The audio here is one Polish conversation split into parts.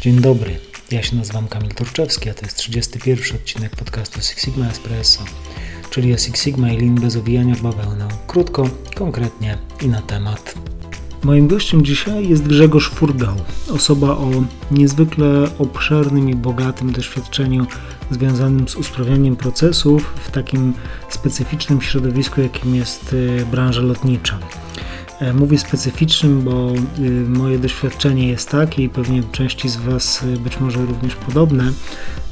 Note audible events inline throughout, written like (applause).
Dzień dobry, ja się nazywam Kamil Turczewski, a to jest 31 odcinek podcastu Six Sigma Espresso, czyli o Six Sigma i Lean bez owijania w bawełnę. Krótko, konkretnie i na temat. Moim gościem dzisiaj jest Grzegorz Furgał, osoba o niezwykle obszernym i bogatym doświadczeniu związanym z usprawnianiem procesów w takim specyficznym środowisku, jakim jest y, branża lotnicza. E, mówię specyficznym, bo y, moje doświadczenie jest takie i pewnie części z Was y, być może również podobne,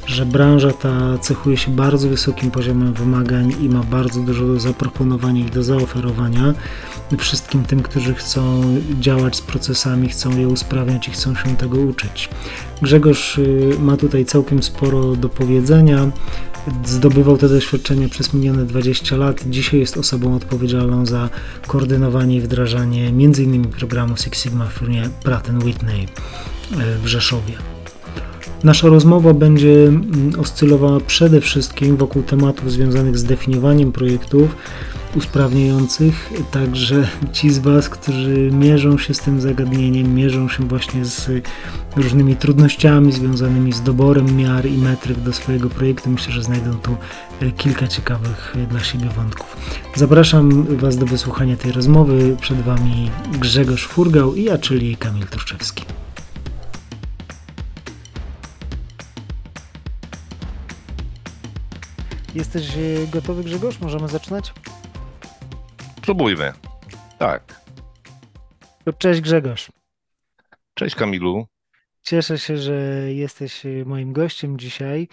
że branża ta cechuje się bardzo wysokim poziomem wymagań i ma bardzo dużo do zaproponowania i do zaoferowania wszystkim tym, którzy chcą działać z procesami, chcą je usprawniać i chcą się tego uczyć. Grzegorz ma tutaj całkiem sporo do powiedzenia. Zdobywał te doświadczenia przez minione 20 lat. Dzisiaj jest osobą odpowiedzialną za koordynowanie i wdrażanie m.in. programu Six Sigma w firmie Pratt Whitney y, w Rzeszowie. Nasza rozmowa będzie mm, oscylowała przede wszystkim wokół tematów związanych z definiowaniem projektów usprawniających, także ci z Was, którzy mierzą się z tym zagadnieniem, mierzą się właśnie z różnymi trudnościami związanymi z doborem miar i metryk do swojego projektu, myślę, że znajdą tu kilka ciekawych dla siebie wątków. Zapraszam Was do wysłuchania tej rozmowy. Przed Wami Grzegorz Furgał i ja, czyli Kamil Truszczewski. Jesteś e, gotowy, Grzegorz? Możemy zaczynać? Spróbujmy. Tak. To cześć, Grzegorz. Cześć, Kamilu. Cieszę się, że jesteś moim gościem dzisiaj.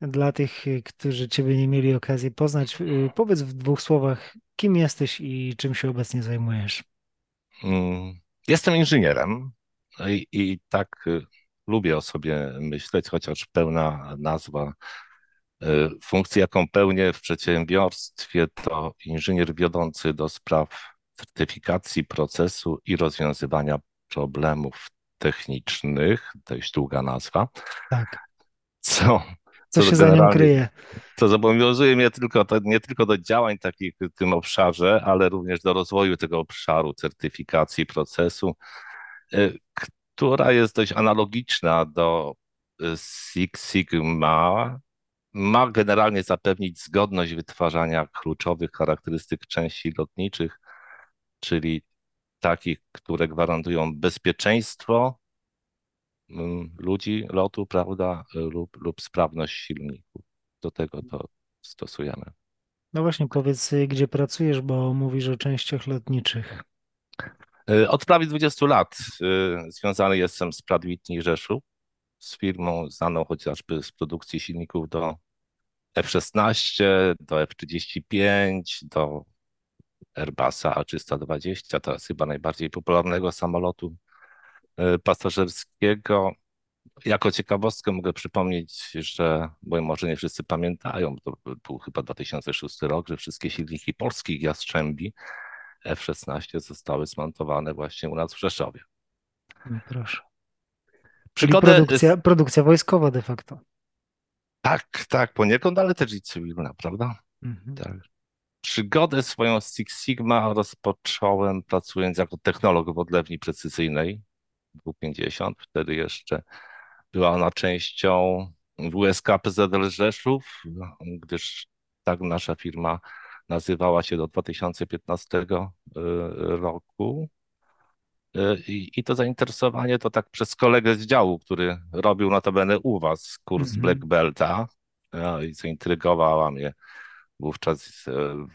Dla tych, którzy Ciebie nie mieli okazji poznać, powiedz w dwóch słowach, kim jesteś i czym się obecnie zajmujesz. Mm, jestem inżynierem i, i tak lubię o sobie myśleć, chociaż pełna nazwa E, funkcję, jaką pełnię w przedsiębiorstwie, to inżynier wiodący do spraw certyfikacji procesu i rozwiązywania problemów technicznych, dość długa nazwa. Tak. Co, co, się za nią kryje? To zobowiązuje mnie tylko, to nie tylko do działań takich w tym obszarze, ale również do rozwoju tego obszaru certyfikacji procesu, e, która jest dość analogiczna do Six Sigma, ma generalnie zapewnić zgodność wytwarzania kluczowych charakterystyk części lotniczych, czyli takich, które gwarantują bezpieczeństwo mm, ludzi lotu, prawda, lub, lub sprawność silników. Do tego to stosujemy. No właśnie, powiedz, gdzie pracujesz, bo mówisz o częściach lotniczych. Y, od prawie 20 lat y, związany jestem z Pratt Whitney Rzeszów, z firmą znaną chociażby z produkcji silników do F-16, do F-35, do Airbusa A320, teraz chyba najbardziej popularnego samolotu e, pasażerskiego. Jako ciekawostkę mogę przypomnieć, że, bo może nie wszyscy pamiętają, to był chyba 2006 rok, że wszystkie silniki polskich Jastrzębi F-16 zostały zmontowane właśnie u nas w Rzeszowie. No proszę. Przygodę... Produkcja, produkcja wojskowa de facto. Tak, tak, poniekąd, ale też i cywilna, prawda? Mhm. Tak. Przygodę swoją z Six Sigma rozpocząłem pracując jako technolog w odlewni precyzyjnej W50. Wtedy jeszcze była ona częścią WSK PZL Rzeszów, gdyż tak nasza firma nazywała się do 2015 y, roku. Y, I, I to zainteresowanie to tak przez kolegę z działu, który robił notabene u was kurs mm -hmm. Black Belta no, i zaintrygowała mnie wówczas e,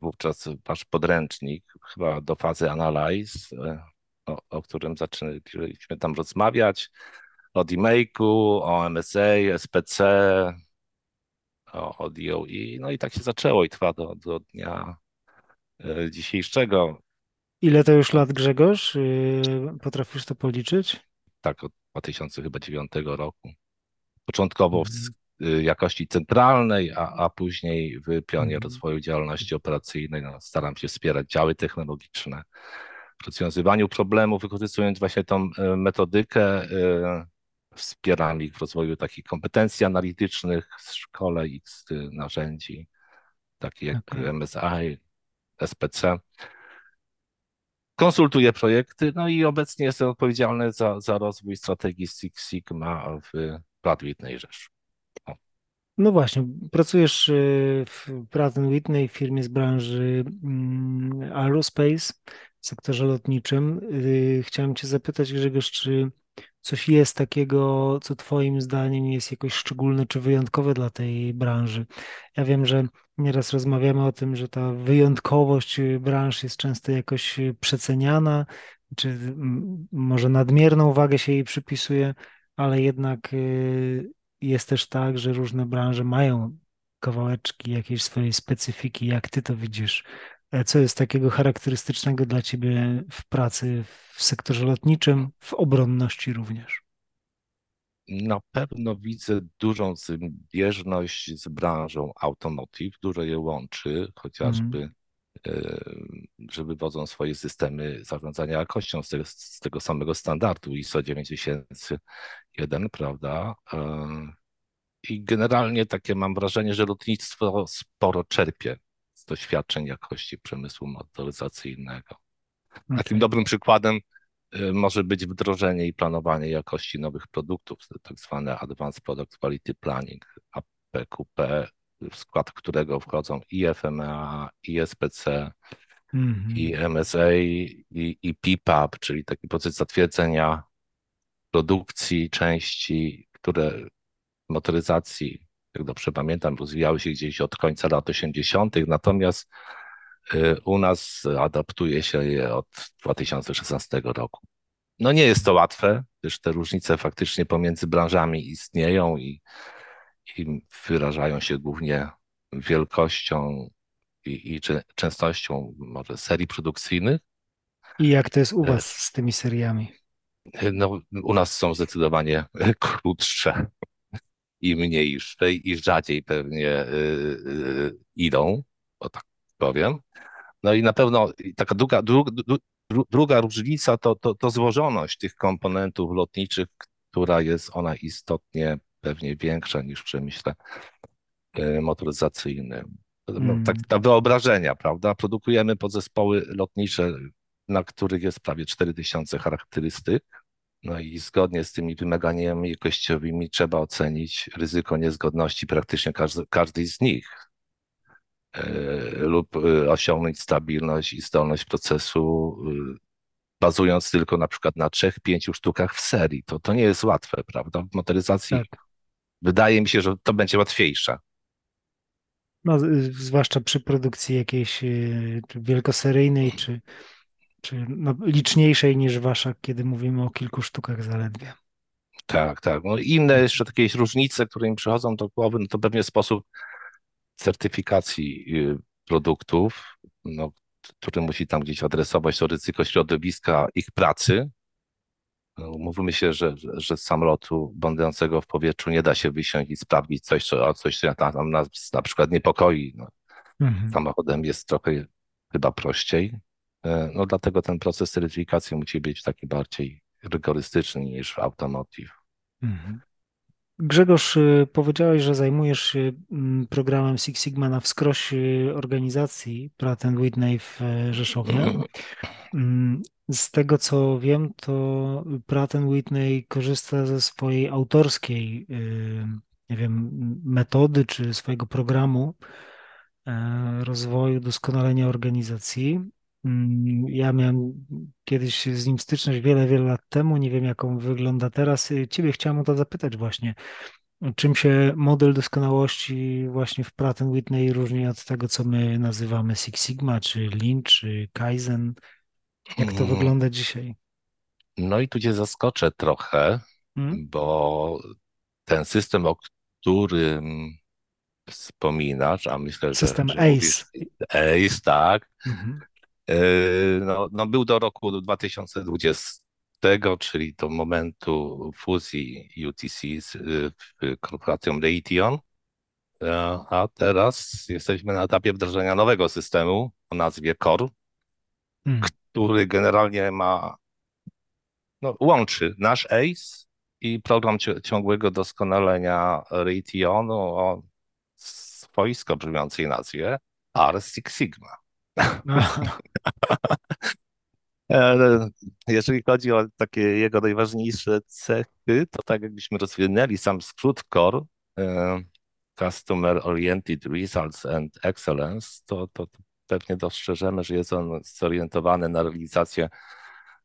wówczas wasz podręcznik, chyba do fazy Analyze, e, o, o którym zaczęliśmy tam rozmawiać, o D-Make'u, o MSA, SPC, o, o DOE, no i tak się zaczęło i trwa do, do dnia e, dzisiejszego. Ile to już lat, Grzegorz? Y, potrafisz to policzyć? Tak, od 2009 roku. Początkowo w mhm. y, jakości centralnej, a, a później w pionie mhm. rozwoju działalności operacyjnej. No, staram się wspierać działy technologiczne w rozwiązywaniu problemów, wykorzystując właśnie tą y, metodykę. Wspieram ich w rozwoju takich kompetencji analitycznych, w szkole ich z narzędzi, takich jak okay. MSI, SPC. Konsultuję projekty, no i obecnie jestem odpowiedzialny za, za rozwój strategii Six Sigma w Pratt Whitney Rzesz. No właśnie, pracujesz y, w Pratt Whitney, firmie z branży mm, aerospace, w sektorze lotniczym. Y, chciałem Cię zapytać, Grzegorz, czy coś jest takiego, co Twoim zdaniem jest jakoś szczególne czy wyjątkowe dla tej branży? Ja wiem, że nieraz rozmawiamy o tym, że ta wyjątkowość y, branż jest często jakoś przeceniana, czy może nadmierną wagę się jej przypisuje, ale jednak jest też tak, że różne branże mają kawałeczki jakiejś swojej specyfiki. Jak ty to widzisz? E, co jest takiego charakterystycznego dla ciebie w pracy w sektorze lotniczym, w obronności również? Na pewno widzę dużą zbieżność z branżą automotive, dużo je łączy, chociażby mm. że wywodzą swoje systemy zarządzania jakością z tego, z tego samego standardu ISO 9001, prawda? I generalnie takie mam wrażenie, że lotnictwo sporo czerpie z doświadczeń jakości przemysłu motoryzacyjnego. Okay. Takim dobrym przykładem może być wdrożenie i planowanie jakości nowych produktów, tak zwane Advanced Product Quality Planning, APQP, w skład którego wchodzą i FMA, i SPC, mm -hmm. i MSA, i, i PPAP, czyli taki proces zatwierdzenia produkcji części, które motoryzacji, jak dobrze pamiętam, rozwijały się gdzieś od końca lat 80., natomiast y, u nas adaptuje się je od 2016 roku. No nie jest to łatwe, gdyż te różnice faktycznie pomiędzy branżami istnieją i, i wyrażają się głównie wielkością i, i częstością może serii produkcyjnych. I jak to jest u Was z tymi seriami? No, u nas są zdecydowanie (laughs) krótsze i mniejsze i rzadziej pewnie yy, idą, o tak powiem. No i na pewno taka druga, dru, dru, druga różnica to, to, to złożoność tych komponentów lotniczych, która jest ona istotnie pewnie większa niż w przemyśle yy, motoryzacyjnym. Mm. Tak, ta wyobrażenia, prawda? Produkujemy podzespoły lotnicze na których jest prawie 4000 charakterystyk. No i zgodnie z tymi wymaganiami jakościowymi trzeba ocenić ryzyko niezgodności praktycznie każdej z nich e, lub e, osiągnąć stabilność i zdolność procesu, e, bazując tylko na przykład na trzech, pięciu sztukach w serii. To, to nie jest łatwe, prawda? W motoryzacji tak. wydaje mi się, że to będzie łatwiejsze. No, zwłaszcza przy produkcji jakiejś wielkoseryjnej czy czy no, liczniejszej niż wasza, kiedy mówimy o kilku sztukach zaledwie. Tak, tak. No, inne jeszcze takie różnice, które mi przychodzą do głowy, no to pewnie sposób certyfikacji y, produktów, no, który musi tam gdzieś adresować to ryzyko środowiska ich pracy. No, mówimy się, że, że, z samolotu bądącego w powietrzu nie da się wysiąść i sprawdzić coś, co, coś tam nas na przykład niepokoi. No. Mhm. Samochodem jest trochę chyba prościej. E, no dlatego ten proces certyfikacji musi być taki bardziej rygorystyczny niż w automotive. Mhm. Grzegorz, y, powiedziałeś, że zajmujesz się mm, programem Six Sigma na wskroś y, organizacji Pratt Whitney w e, Rzeszowie. Mm, z tego co wiem, to Pratt Whitney korzysta ze swojej autorskiej, y, nie wiem, metody czy swojego programu e, rozwoju, doskonalenia organizacji. Mm, ja miałem kiedyś z nim styczność wiele, wiele lat temu. Nie wiem, jaką wygląda teraz. Y, ciebie chciałem o to zapytać właśnie. Czym się model doskonałości właśnie w Pratt Whitney różni od tego, co my nazywamy Six Sigma, czy Lean, czy Kaizen? Jak to mm. wygląda dzisiaj? No i tu cię zaskoczę trochę, hmm? bo ten system, o którym wspominasz, a myślę, system że, że ACE. ACE, tak, mhm. Yy, no, no był do roku 2020, czyli do momentu fuzji UTC z korporacją Raytheon. Yy, a teraz jesteśmy na etapie wdrożenia nowego systemu o nazwie Core, hmm. który generalnie ma, no, łączy nasz ACE i program ciągłego doskonalenia Raytheonu o swojsko brzmiącej nazwie R Six Sigma. (laughs) E, jeżeli chodzi o takie jego najważniejsze cechy, to tak jakbyśmy rozwinęli sam skrót CORE, e, Customer Oriented Results and Excellence, to, to pewnie dostrzeżemy, że jest on zorientowany na realizację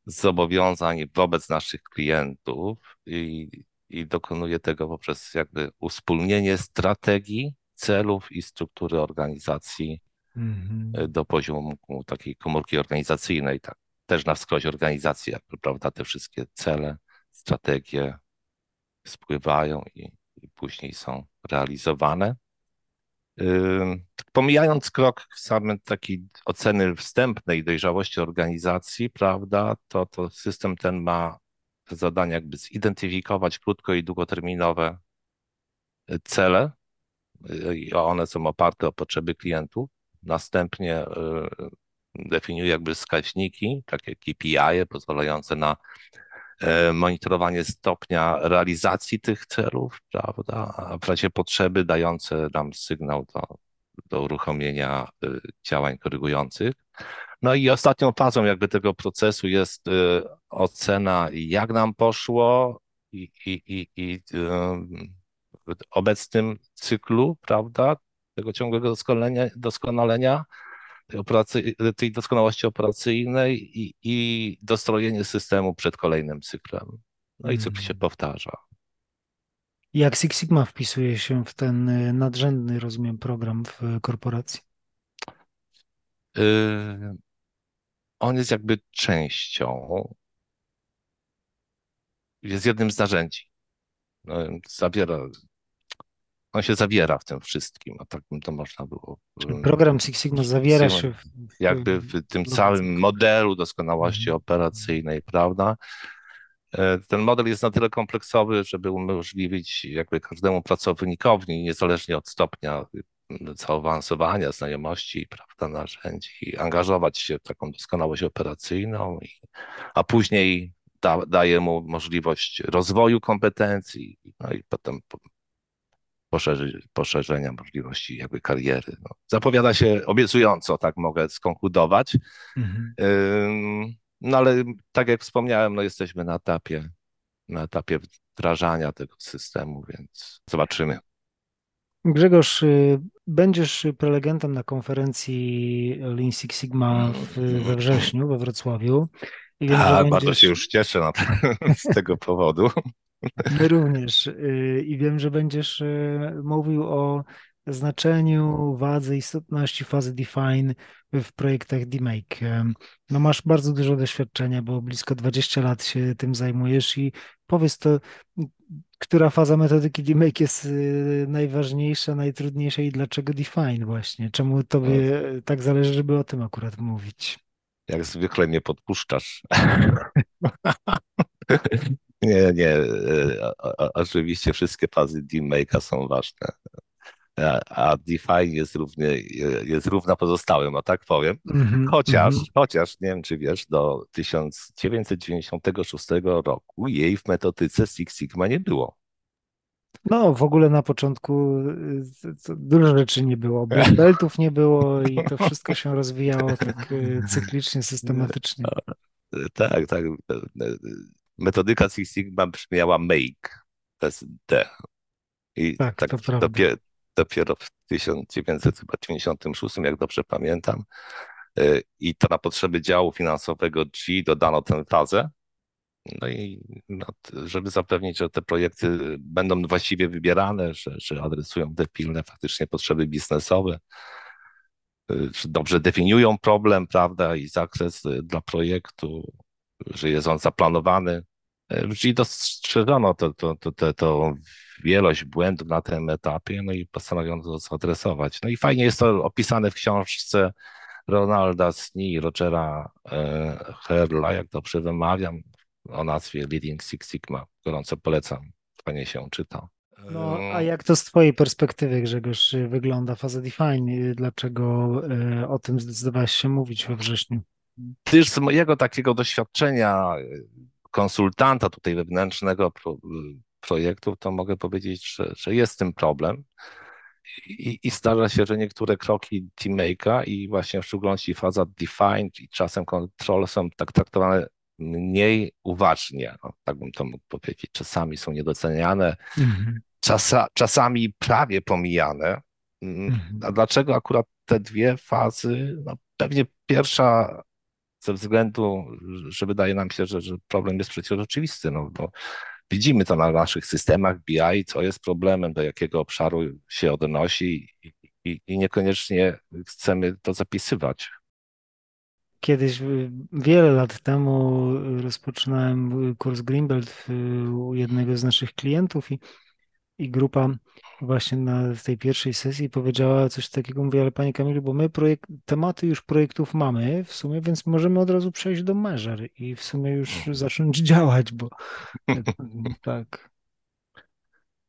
zobowiązań wobec naszych klientów i, i dokonuje tego poprzez jakby uspólnienie strategii, celów i struktury organizacji mm-hmm. do poziomu takiej komórki organizacyjnej, tak, też na wskroś organizacji, prawda, te wszystkie cele, strategie spływają i, i później są realizowane. Pomijając krok samej takiej oceny wstępnej dojrzałości organizacji, prawda, to, to system ten ma zadanie jakby zidentyfikować krótko i długoterminowe y, cele i one są oparte o potrzeby klientów. Następnie y, definiuje jakby wskaźniki, takie KPI, pozwalające na E, monitorowanie stopnia realizacji tych celów, prawda, a w razie potrzeby dające nam sygnał do, do uruchomienia e, działań korygujących. No i ostatnią fazą jakby tego procesu jest e, ocena, jak nam poszło i, i, i, i w obecnym cyklu, prawda, tego ciągłego doskonalenia, doskonalenia tej, operacy, tej doskonałości operacyjnej i, i dostrojenie systemu przed kolejnym cyklem. No i cykl się mm. powtarza. Jak Six Sigma wpisuje się w ten y, nadrzędny, rozumiem, program w korporacji? Yy, on jest jakby częścią, jest jednym z narzędzi. No, zawiera on się zawiera w tym wszystkim, a tak bym to można było. Czyli program Six Sigma zawiera się w, jakby w tym całym modelu doskonałości mhm. operacyjnej, prawda? E, ten model jest na tyle kompleksowy, żeby umożliwić jakby każdemu pracownikowi, niezależnie od stopnia zaawansowania, znajomości, prawda, narzędzi, angażować się w taką doskonałość operacyjną, a później da, daje mu możliwość rozwoju kompetencji, no i potem poszerzy, poszerzenia możliwości jakby kariery. No, zapowiada się obiecująco, tak mogę skonkludować. Mhm. No ale tak jak wspomniałem, no jesteśmy na etapie, na etapie wdrażania tego systemu, więc zobaczymy. Grzegorz, y, będziesz prelegentem na konferencji Lean Six Sigma w, we wrześniu we Wrocławiu. Wiem, A, będziesz... bardzo się już cieszę na, (laughs) z tego powodu. My również. Y, I wiem, że będziesz y, mówił o znaczeniu, wadze, istotności fazy Define w projektach DMake. No masz bardzo dużo doświadczenia, bo blisko 20 lat się tym zajmujesz i powiedz to, która faza metodyki DMake jest y, najważniejsza, najtrudniejsza i dlaczego Define właśnie? Czemu tobie no. tak zależy, żeby o tym akurat mówić? Jak zwykle mnie podpuszczasz. (laughs) Nie, nie. E, oczywiście wszystkie fazy DealMake'a są ważne. A Define jest, równie, jest równa pozostałym, o tak powiem. Mm -hmm, chociaż, mm -hmm. chociaż, nie wiem czy wiesz, do 1996 roku jej w metodyce Six Sigma nie było. No, w ogóle na początku dużo rzeczy nie było. (laughs) Beltów nie było i to wszystko się rozwijało tak y, cyklicznie, systematycznie. (laughs) Tak, tak metodyka Six Sigma brzmiała make, to jest D. I tak, tak to dopiero, dopiero w 1996, jak dobrze pamiętam, y, i to na potrzeby działu finansowego G dodano tę fazę. No i no, żeby zapewnić, że te projekty będą właściwie wybierane, że, że adresują te pilne faktycznie potrzeby biznesowe, y, że dobrze definiują problem, prawda, i zakres y, dla projektu, że jest on zaplanowany. E, czyli dostrzeżono to, to, to, to, to wielość błędów na tym etapie, no i postanowiono to zadresować. No i fajnie jest to opisane w książce Ronalda Sni, Rogera e, Herla, jak dobrze wymawiam, o nazwie Leading Six Sigma. Gorąco polecam, fajnie się czyta. No, a jak to z Twojej perspektywy, Grzegorz, wygląda faza Define? Dlaczego e, o tym zdecydowałeś się mówić we wrześniu? Też z mojego takiego doświadczenia konsultanta tutaj wewnętrznego pro, projektu, to mogę powiedzieć, że, że jest tym problem. I, I zdarza się, że niektóre kroki teammake'a i właśnie w szczególności faza defined i czasem control są tak traktowane mniej uważnie, no, tak bym to mógł powiedzieć. Czasami są niedoceniane, mhm. czasa, czasami prawie pomijane. Mm, mhm. A dlaczego akurat te dwie fazy? No, pewnie pierwsza ze względu, że wydaje nam się, że, że problem jest przecież oczywisty, no bo widzimy to na naszych systemach BI, co jest problemem, do jakiego obszaru się odnosi i, i, i niekoniecznie chcemy to zapisywać. Kiedyś, wiele lat temu, rozpoczynałem kurs Greenbelt u jednego z naszych klientów i, i grupa właśnie na tej pierwszej sesji powiedziała coś takiego, mówię, ale Panie Kamilu, bo my projekt, tematy już projektów mamy w sumie, więc możemy od razu przejść do Measure i w sumie już mhm. zacząć (laughs) działać, bo (laughs) tak.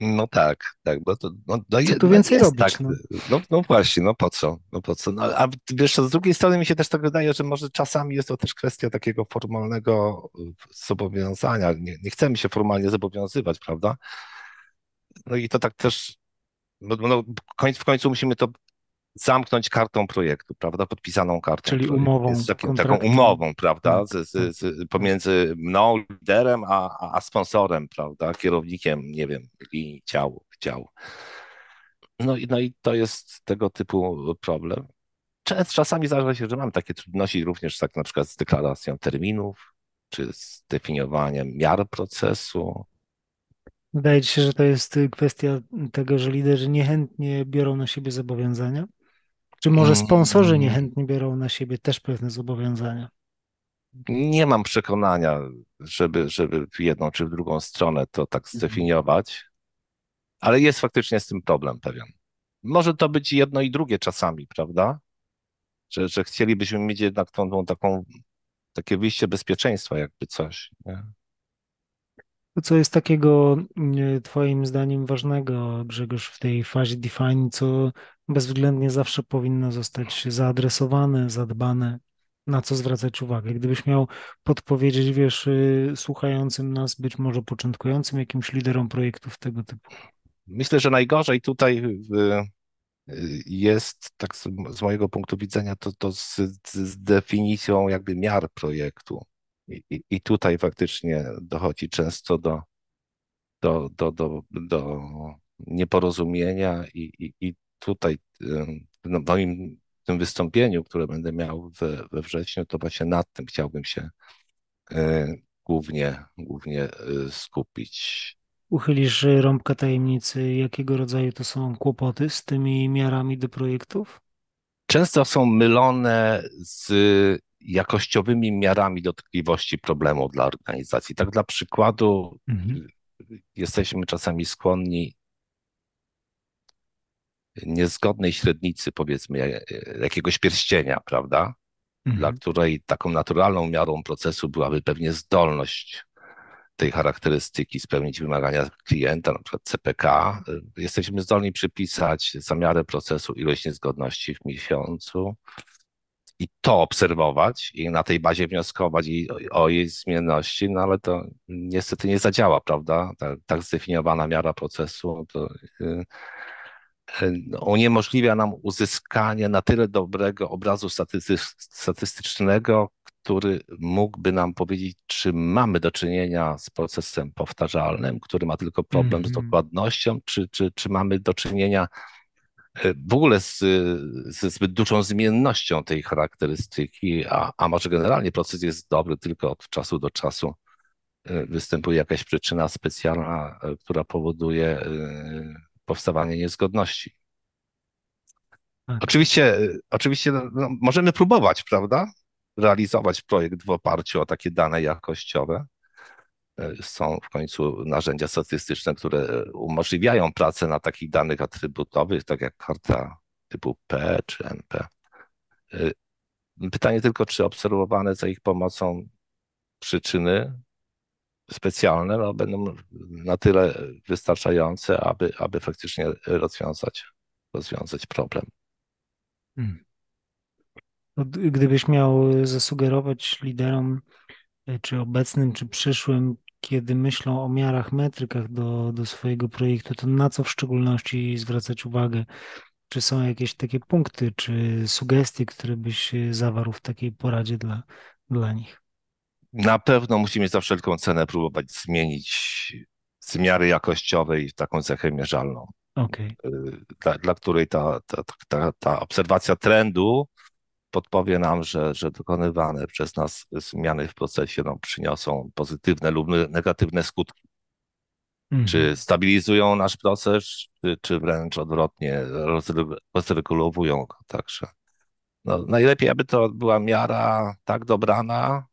No tak, tak, bo to, no, no, co tu więcej robić? Tak. No? No, no? właśnie, no po co, no po co, no, a wiesz, z drugiej strony mi się też tak wydaje, że może czasami jest to też kwestia takiego formalnego zobowiązania, nie, nie chcemy się formalnie zobowiązywać, prawda? No i to tak też, no, no w końcu musimy to zamknąć kartą projektu, prawda? Podpisaną kartą. Czyli projektu. umową. Z takim, taką umową, prawda? Tak, z, z, tak. z, pomiędzy mną, liderem, a, a sponsorem, prawda? Kierownikiem, nie wiem, linii działu, działu. No i, no i to jest tego typu problem. Czasami zdarza się, że mam takie trudności również tak na przykład z deklaracją terminów, czy z definiowaniem miar procesu, Wydaje ci się, że to jest kwestia tego, że liderzy niechętnie biorą na siebie zobowiązania? Czy może mm. sponsorzy niechętnie biorą na siebie też pewne zobowiązania? Nie mam przekonania, żeby, żeby w jedną czy w drugą stronę to tak mhm. zdefiniować, ale jest faktycznie z tym problem pewien. Może to być jedno i drugie czasami, prawda? Że, że chcielibyśmy mieć jednak tą, tą taką, takie wyjście bezpieczeństwa, jakby coś. Nie? Co jest takiego Twoim zdaniem ważnego, Grzegorz, w tej fazie define, co bezwzględnie zawsze powinno zostać zaadresowane, zadbane, na co zwracać uwagę? Gdybyś miał podpowiedzieć, wiesz, y, słuchającym nas, być może początkującym jakimś liderom projektów tego typu. Myślę, że najgorzej tutaj y, jest, tak z mojego punktu widzenia, to, to z, z definicją jakby miar projektu i, i tutaj faktycznie dochodzi często do, do, do, do, do nieporozumienia i, i, i tutaj w moim tym wystąpieniu, które będę miał we, we wrześniu, to właśnie nad tym chciałbym się y, głównie, głównie y, skupić. Uchylisz rąbka tajemnicy, jakiego rodzaju to są kłopoty z tymi miarami do projektów? Często są mylone z jakościowymi miarami dotkliwości problemu dla organizacji. Tak dla przykładu, mhm. jesteśmy czasami skłonni niezgodnej średnicy, powiedzmy, jakiegoś pierścienia, prawda? Mhm. Dla której taką naturalną miarą procesu byłaby pewnie zdolność tej charakterystyki spełnić wymagania klienta, na przykład CPK. Jesteśmy zdolni przypisać za miarę procesu ilość niezgodności w miesiącu, i to obserwować i na tej bazie wnioskować i, o jej zmienności, no ale to niestety nie zadziała, prawda? Tak, tak zdefiniowana miara procesu to y, uniemożliwia nam uzyskanie na tyle dobrego obrazu statystycznego, który mógłby nam powiedzieć, czy mamy do czynienia z procesem powtarzalnym, który ma tylko problem mm -hmm. z mhm. dokładnością, czy, czy, czy mamy do czynienia w ogóle z, ze zbyt dużą zmiennością tej charakterystyki, a, a może generalnie proces jest dobry, tylko od czasu do czasu e, występuje jakaś przyczyna specjalna, e, która powoduje e, powstawanie niezgodności. Tak. Oczywiście, oczywiście no, no, możemy próbować, prawda? Realizować projekt w oparciu o takie dane jakościowe, E, są w końcu narzędzia statystyczne, które umożliwiają pracę na takich danych atrybutowych, tak jak karta typu P czy NP. E, pytanie tylko, czy obserwowane za ich pomocą przyczyny specjalne no, będą na tyle wystarczające, aby, aby faktycznie rozwiązać, rozwiązać problem. Hmm. Gdybyś miał zasugerować liderom, czy obecnym, czy przyszłym, kiedy myślą o miarach, metrykach do, do swojego projektu, to na co w szczególności zwracać uwagę? Czy są jakieś takie punkty, czy sugestie, które byś zawarł w takiej poradzie dla, dla nich? Na pewno musimy za wszelką cenę próbować zmienić z miary jakościowej w taką cechę mierzalną, okay. dla, dla której ta, ta, ta, ta obserwacja trendu podpowie nam, że, że dokonywane przez nas zmiany w procesie no, przyniosą pozytywne lub negatywne skutki. Mhm. Czy stabilizują nasz proces, czy, czy wręcz odwrotnie, rozregulowują go. Także no, najlepiej, aby to była miara tak dobrana,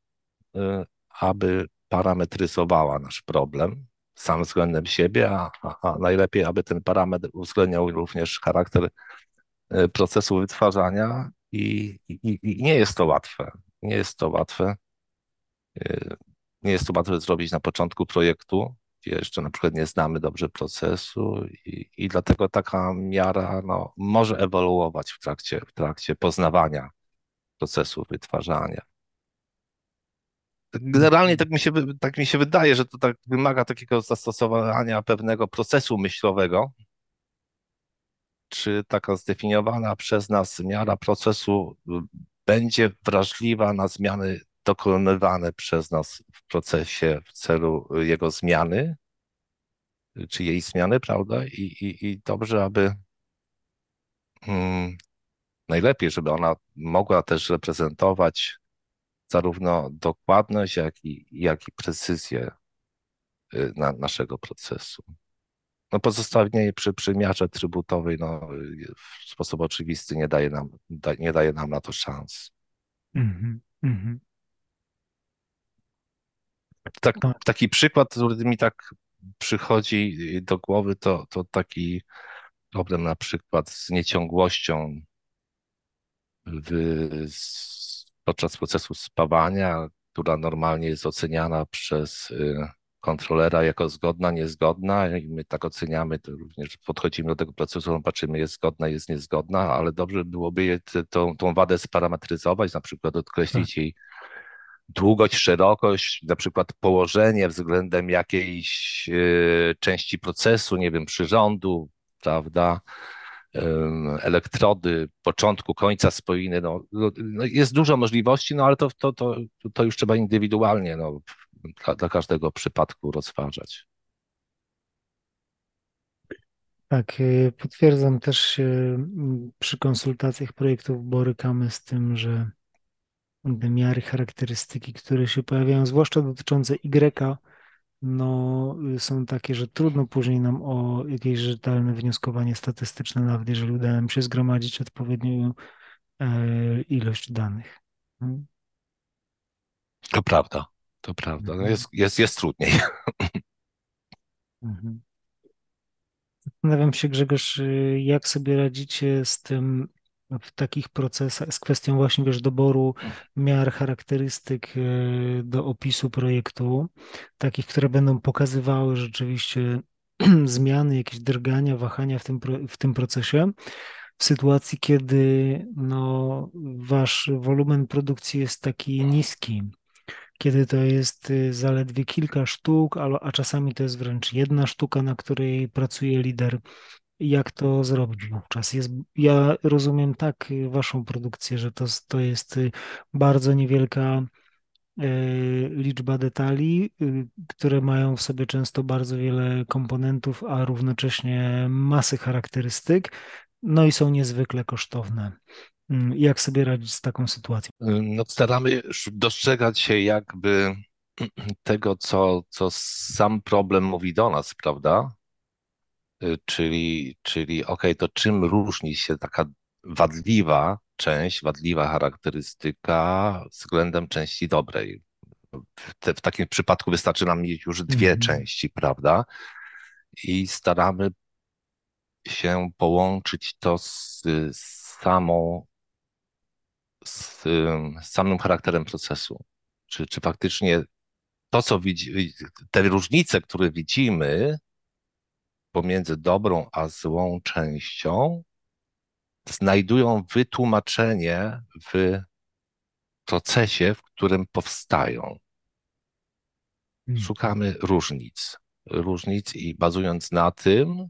aby parametryzowała nasz problem sam względem siebie, a, a najlepiej, aby ten parametr uwzględniał również charakter y, procesu wytwarzania i, i, i nie jest to łatwe. Nie jest to łatwe. Y, nie jest to łatwe zrobić na początku projektu, jeszcze na przykład nie znamy dobrze procesu i, i dlatego taka miara no, może ewoluować w trakcie, w trakcie poznawania procesu wytwarzania. Generalnie tak mi, się, tak mi się wydaje, że to tak wymaga takiego zastosowania pewnego procesu myślowego, czy taka zdefiniowana przez nas miara procesu będzie wrażliwa na zmiany dokonywane przez nas w procesie w celu jego zmiany, czy jej zmiany, prawda? I, i, i dobrze, aby hmm, najlepiej, żeby ona mogła też reprezentować zarówno dokładność, jak i, jak i precyzję y, na, naszego procesu. No pozostawienie przy przymiarze trybutowej no, w sposób oczywisty nie daje nam, da, nie daje nam na to szans. Mm -hmm. Tak, tak, taki przykład, który mi tak przychodzi do głowy, to, to taki problem na przykład z nieciągłością w, podczas procesu spawania, która normalnie jest oceniana przez y, kontrolera jako zgodna, niezgodna i my tak oceniamy, to również podchodzimy do tego procesu, patrzymy, jest zgodna, jest niezgodna, ale dobrze byłoby je, tą, tą wadę sparametryzować, na przykład odkreślić tak. jej długość, szerokość, na przykład położenie względem jakiejś y, części procesu, nie wiem, przyrządu, prawda, elektrody, początku, końca spoiny, no, no, no, jest dużo możliwości, no ale to, to, to, to już trzeba indywidualnie no, dla, dla każdego przypadku rozważać. Tak, y, potwierdzam też się przy konsultacjach projektów borykamy z tym, że te miary, charakterystyki, które się pojawiają, zwłaszcza dotyczące Y, no, y, są takie, że trudno później nam o jakieś rzetelne wnioskowanie statystyczne, nawet jeżeli uda nam się zgromadzić odpowiednią e, ilość danych. Hmm? To prawda, to prawda. No mhm. jest, jest, jest trudniej. (laughs) Mhm. Zastanawiam się, Grzegorz, y, jak sobie radzicie z tym w takich procesach, z kwestią właśnie wiesz, doboru miar, charakterystyk e, do opisu projektu, takich, które będą pokazywały rzeczywiście (clears throat) zmiany, jakieś drgania, wahania w tym, w tym procesie, w sytuacji, kiedy no, wasz wolumen produkcji jest taki niski, kiedy to jest y, zaledwie kilka sztuk, a czasami to jest wręcz jedna sztuka, na której pracuje lider jak to zrobić wówczas? Jest, ja rozumiem tak y, waszą produkcję, że to, to jest y, bardzo niewielka y, liczba detali, które mają w sobie często bardzo wiele komponentów, a równocześnie masy charakterystyk, no i są niezwykle kosztowne. Mm, jak sobie radzić z taką sytuacją? No, staramy dostrzegać się jakby tego, co, co sam problem mówi do nas, prawda? Y, czyli, czyli ok, to czym różni się taka wadliwa część, wadliwa charakterystyka względem części dobrej? W, w takim przypadku wystarczy nam mieć już dwie mm -hmm. części, prawda? I staramy się połączyć to z, z samą, z, z samym charakterem procesu. Czy, czy faktycznie to, co widzimy, te różnice, które widzimy, pomiędzy dobrą a złą częścią znajdują wytłumaczenie w procesie, w którym powstają. Hmm. Szukamy różnic. Różnic i bazując na tym,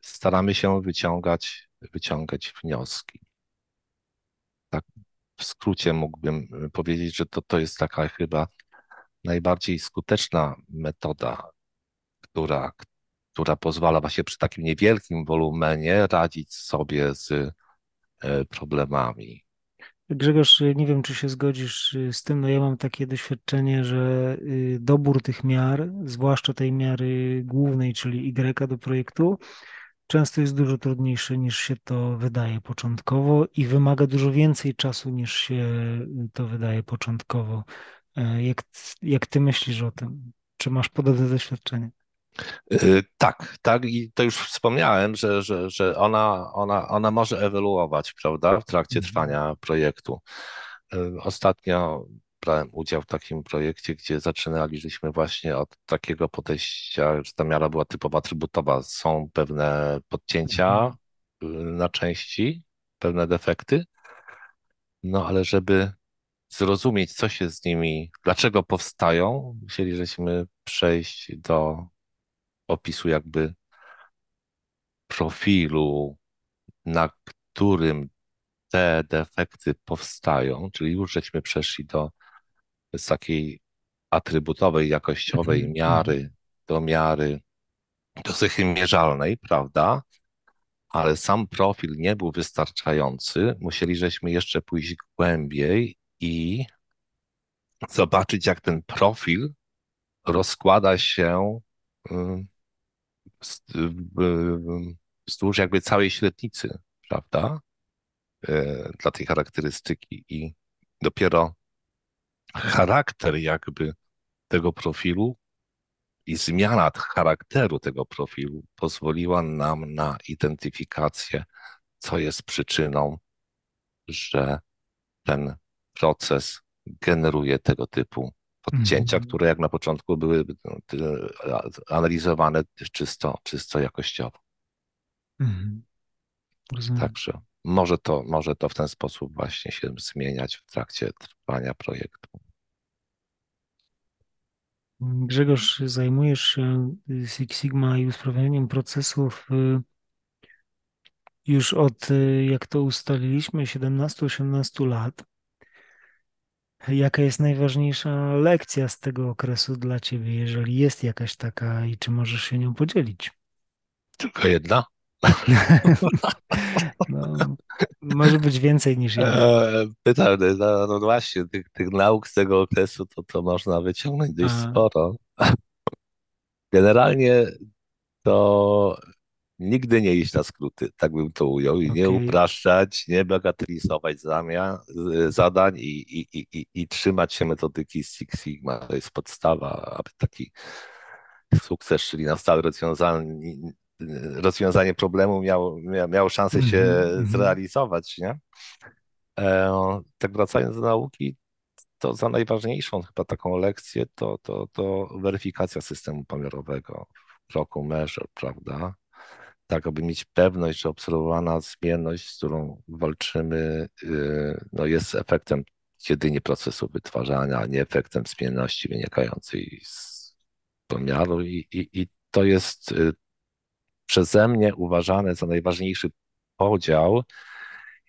staramy się wyciągać, wyciągać wnioski. Tak w skrócie mógłbym powiedzieć, że to, to jest taka chyba najbardziej skuteczna metoda, która, która pozwala właśnie przy takim niewielkim wolumenie radzić sobie z e, problemami. Grzegorz, nie wiem, czy się zgodzisz y, z tym, no ja mam takie doświadczenie, że y, dobór tych miar, zwłaszcza tej miary głównej, czyli Y do projektu, często jest dużo trudniejszy niż się to wydaje początkowo i wymaga dużo więcej czasu niż się to wydaje początkowo. E, jak, jak ty myślisz o tym? Czy masz podobne doświadczenie? Y, tak, tak i to już wspomniałem, że, że, że ona, ona, ona może ewoluować, prawda, w trakcie mhm. trwania projektu. Y, ostatnio brałem udział w takim projekcie, gdzie zaczynaliśmy właśnie od takiego podejścia, że ta miara była typowa atrybutowa. Są pewne podcięcia mhm. y, na części, pewne defekty, no ale żeby zrozumieć, co się z nimi, dlaczego powstają, musieliśmy przejść do opisu jakby profilu, na którym te defekty powstają, czyli już żeśmy przeszli do z takiej atrybutowej, jakościowej mhm, miary do miary dosyć mierzalnej, prawda? Ale sam profil nie był wystarczający. Musieli żeśmy jeszcze pójść głębiej i zobaczyć, jak ten profil rozkłada się wzdłuż jakby całej średnicy, prawda? E, dla tej charakterystyki i dopiero charakter jakby tego profilu i zmiana charakteru tego profilu pozwoliła nam na identyfikację, co jest przyczyną, że ten proces generuje tego typu odcięcia, mm. które jak na początku były analizowane czysto, czysto jakościowo. Mm. Także może to, może to w ten sposób właśnie się zmieniać w trakcie trwania projektu. Grzegorz, zajmujesz się Six Sigma i usprawnianiem procesów y, już od, y, jak to ustaliliśmy, 17-18 lat. Jaka jest najważniejsza lekcja z tego okresu dla ciebie, jeżeli jest jakaś taka i czy możesz się nią podzielić? Tylko jedna. (laughs) No, może być więcej niż jedna. E, pytam, no, no właśnie, tych, tych nauk z tego okresu to, to można wyciągnąć dość sporo. Generalnie to nigdy nie iść na skróty, tak bym to ujął, i nie upraszczać, nie bagatelizować zamian, zadań i, i, i, i, trzymać się metodyki Six Sigma. To jest podstawa, aby taki sukces, czyli na stałe rozwiązanie, rozwiązanie problemu miało, miało szansę się mm -hmm. zrealizować. Nie? E, tak wracając do nauki, to za najważniejszą chyba taką lekcję to, to, to weryfikacja systemu pomiarowego w kroku measure, prawda? Tak aby mieć pewność, że obserwowana zmienność, z którą walczymy, y, no jest efektem jedynie procesu wytwarzania, a nie efektem zmienności wynikającej z pomiaru. I, i, i to jest y, przeze mnie uważane za najważniejszy podział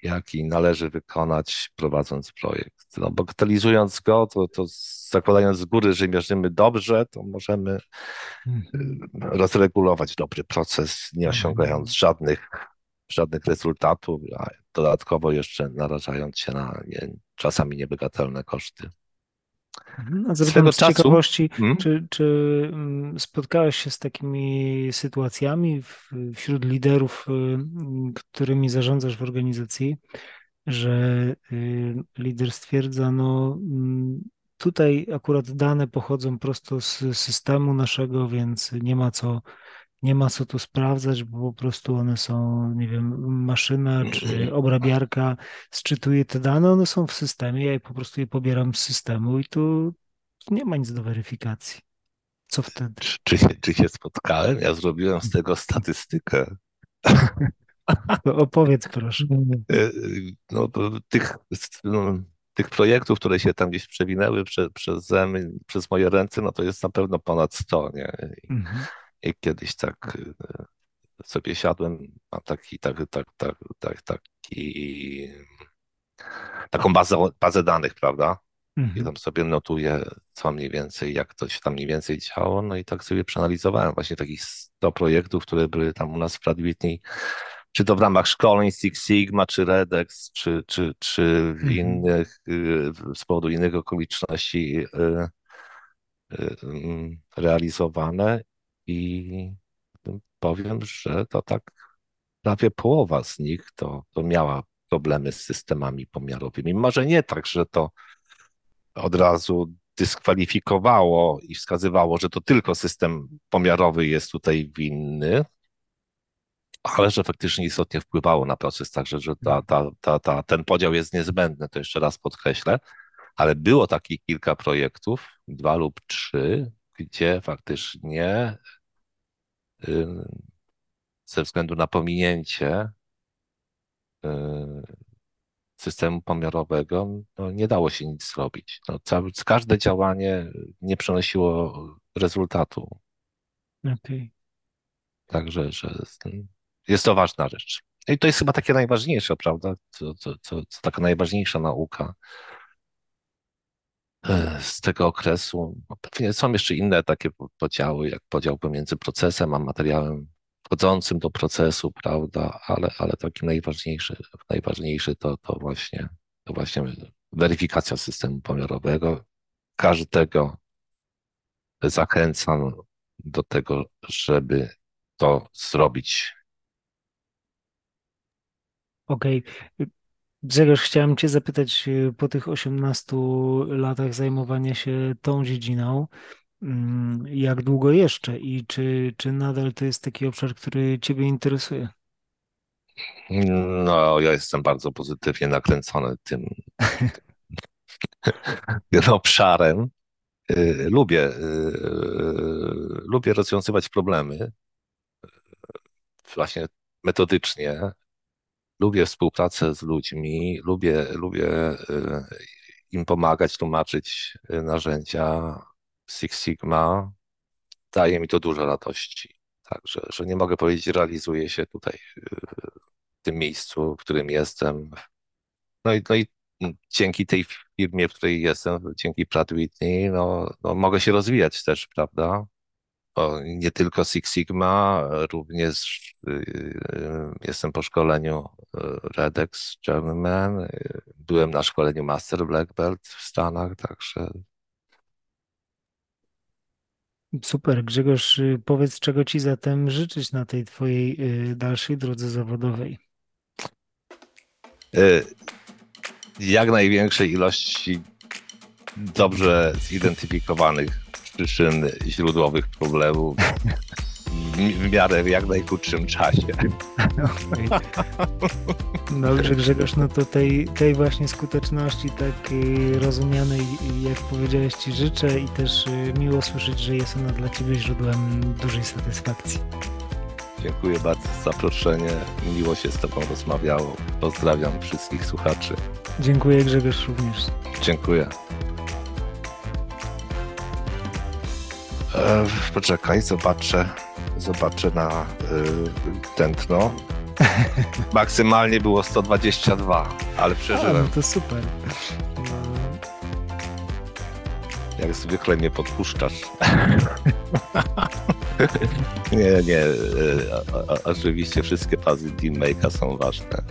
jaki należy wykonać prowadząc projekt. No, bagatelizując go, to, to zakładając z góry, że mierzymy dobrze, to możemy mhm. rozregulować dobry proces, nie mhm. osiągając żadnych, żadnych rezultatów, a dodatkowo jeszcze narażając się na nie, czasami niebagatelne koszty. No, Swego z czasu... ciekawości, hmm? czy, czy mm, spotkałeś się z takimi sytuacjami wśród liderów, y, którymi zarządzasz w organizacji, że y, lider stwierdza, no mm, tutaj akurat dane pochodzą prosto z systemu naszego, więc nie ma co nie ma co tu sprawdzać, bo po prostu one są, nie wiem, maszyna czy obrabiarka sczytuje te dane, one są w systemie, ja po prostu je pobieram z systemu i tu nie ma nic do weryfikacji. Co wtedy? Czy, czy, się, czy się spotkałem? Ja zrobiłem z tego statystykę. To (laughs) opowiedz proszę. E, no, tych, no, tych projektów, które się tam gdzieś przewinęły prze, przeze mnie, przez moje ręce, no to jest na pewno ponad 100, nie? I, mhm. I kiedyś tak e, sobie siadłem, mam taki, tak, tak, tak, tak, taki, taką bazę, bazę danych, prawda? Mhm. I tam sobie notuję, co mniej więcej, jak to się tam mniej więcej działo, no i tak sobie przeanalizowałem właśnie takich 100 projektów, które były tam u nas w Pratt Whitney, czy to w ramach szkoleń Six Sigma, czy Redex, czy, czy, czy w mhm. innych, y, z powodu innych okoliczności y, y, mm, realizowane i powiem, że to tak prawie połowa z nich to, to miała problemy z systemami pomiarowymi. Może nie tak, że to od razu dyskwalifikowało i wskazywało, że to tylko system pomiarowy jest tutaj winny, ale że faktycznie istotnie wpływało na proces, także że ta, ta, ta, ta, ten podział jest niezbędny, to jeszcze raz podkreślę, ale było takich kilka projektów, dwa lub trzy, gdzie faktycznie ze względu na pominięcie y, systemu pomiarowego no, nie dało się nic zrobić. No, cały, każde działanie nie przynosiło rezultatu. Okay. Także że jest to ważna rzecz. I to jest chyba takie najważniejsze, prawda? To, to, to, to taka najważniejsza nauka z tego okresu. No, pewnie są jeszcze inne takie podziały, jak podział pomiędzy procesem a materiałem wchodzącym do procesu, prawda, ale, ale taki najważniejszy, najważniejszy to, to właśnie, to właśnie weryfikacja systemu pomiarowego. Każdego zachęcam do tego, żeby to zrobić. Okej. Okay. Grzegorz, chciałem Cię zapytać y, po tych 18 latach zajmowania się tą dziedziną, Mm, jak długo jeszcze i czy, czy nadal to jest taki obszar, który Ciebie interesuje? No, ja jestem bardzo pozytywnie nakręcony tym, (laughs) tym obszarem. Y, lubię, y, lubię rozwiązywać problemy właśnie metodycznie. Lubię współpracę z ludźmi, lubię, lubię y, im pomagać, tłumaczyć narzędzia, Six Sigma daje mi to dużo radości. Także, że nie mogę powiedzieć, realizuję się tutaj w tym miejscu, w którym jestem. No i, no i dzięki tej firmie, w której jestem, dzięki Pratt Whitney, no, no mogę się rozwijać też, prawda? Nie tylko Six Sigma, również yy, jestem po szkoleniu y, Redex German, byłem na szkoleniu Master Black Belt w Stanach, także Super, Grzegorz, y, powiedz, czego Ci zatem życzyć na tej Twojej y, dalszej drodze zawodowej? Y, jak największej ilości dobrze zidentyfikowanych przyczyn źródłowych problemów w miarę w jak najkrótszym czasie. Dobrze Grzegorz, no to tej, tej właśnie skuteczności tak y, rozumianej, jak powiedziałeś Ci życzę i też y, miło słyszeć, że jest ona dla Ciebie źródłem dużej satysfakcji. Dziękuję bardzo za zaproszenie. Miło się z Tobą rozmawiało. Pozdrawiam wszystkich słuchaczy. Dziękuję Grzegorz również. Dziękuję. E, poczekaj, zobaczę zobaczę na y, tętno. (laughs) Maksymalnie było 122, ale przeżyłem. A, no to super. No. Jak zwykle mnie podpuszczasz. (laughs) nie, nie. Y, oczywiście wszystkie fazy Teammake'a są ważne.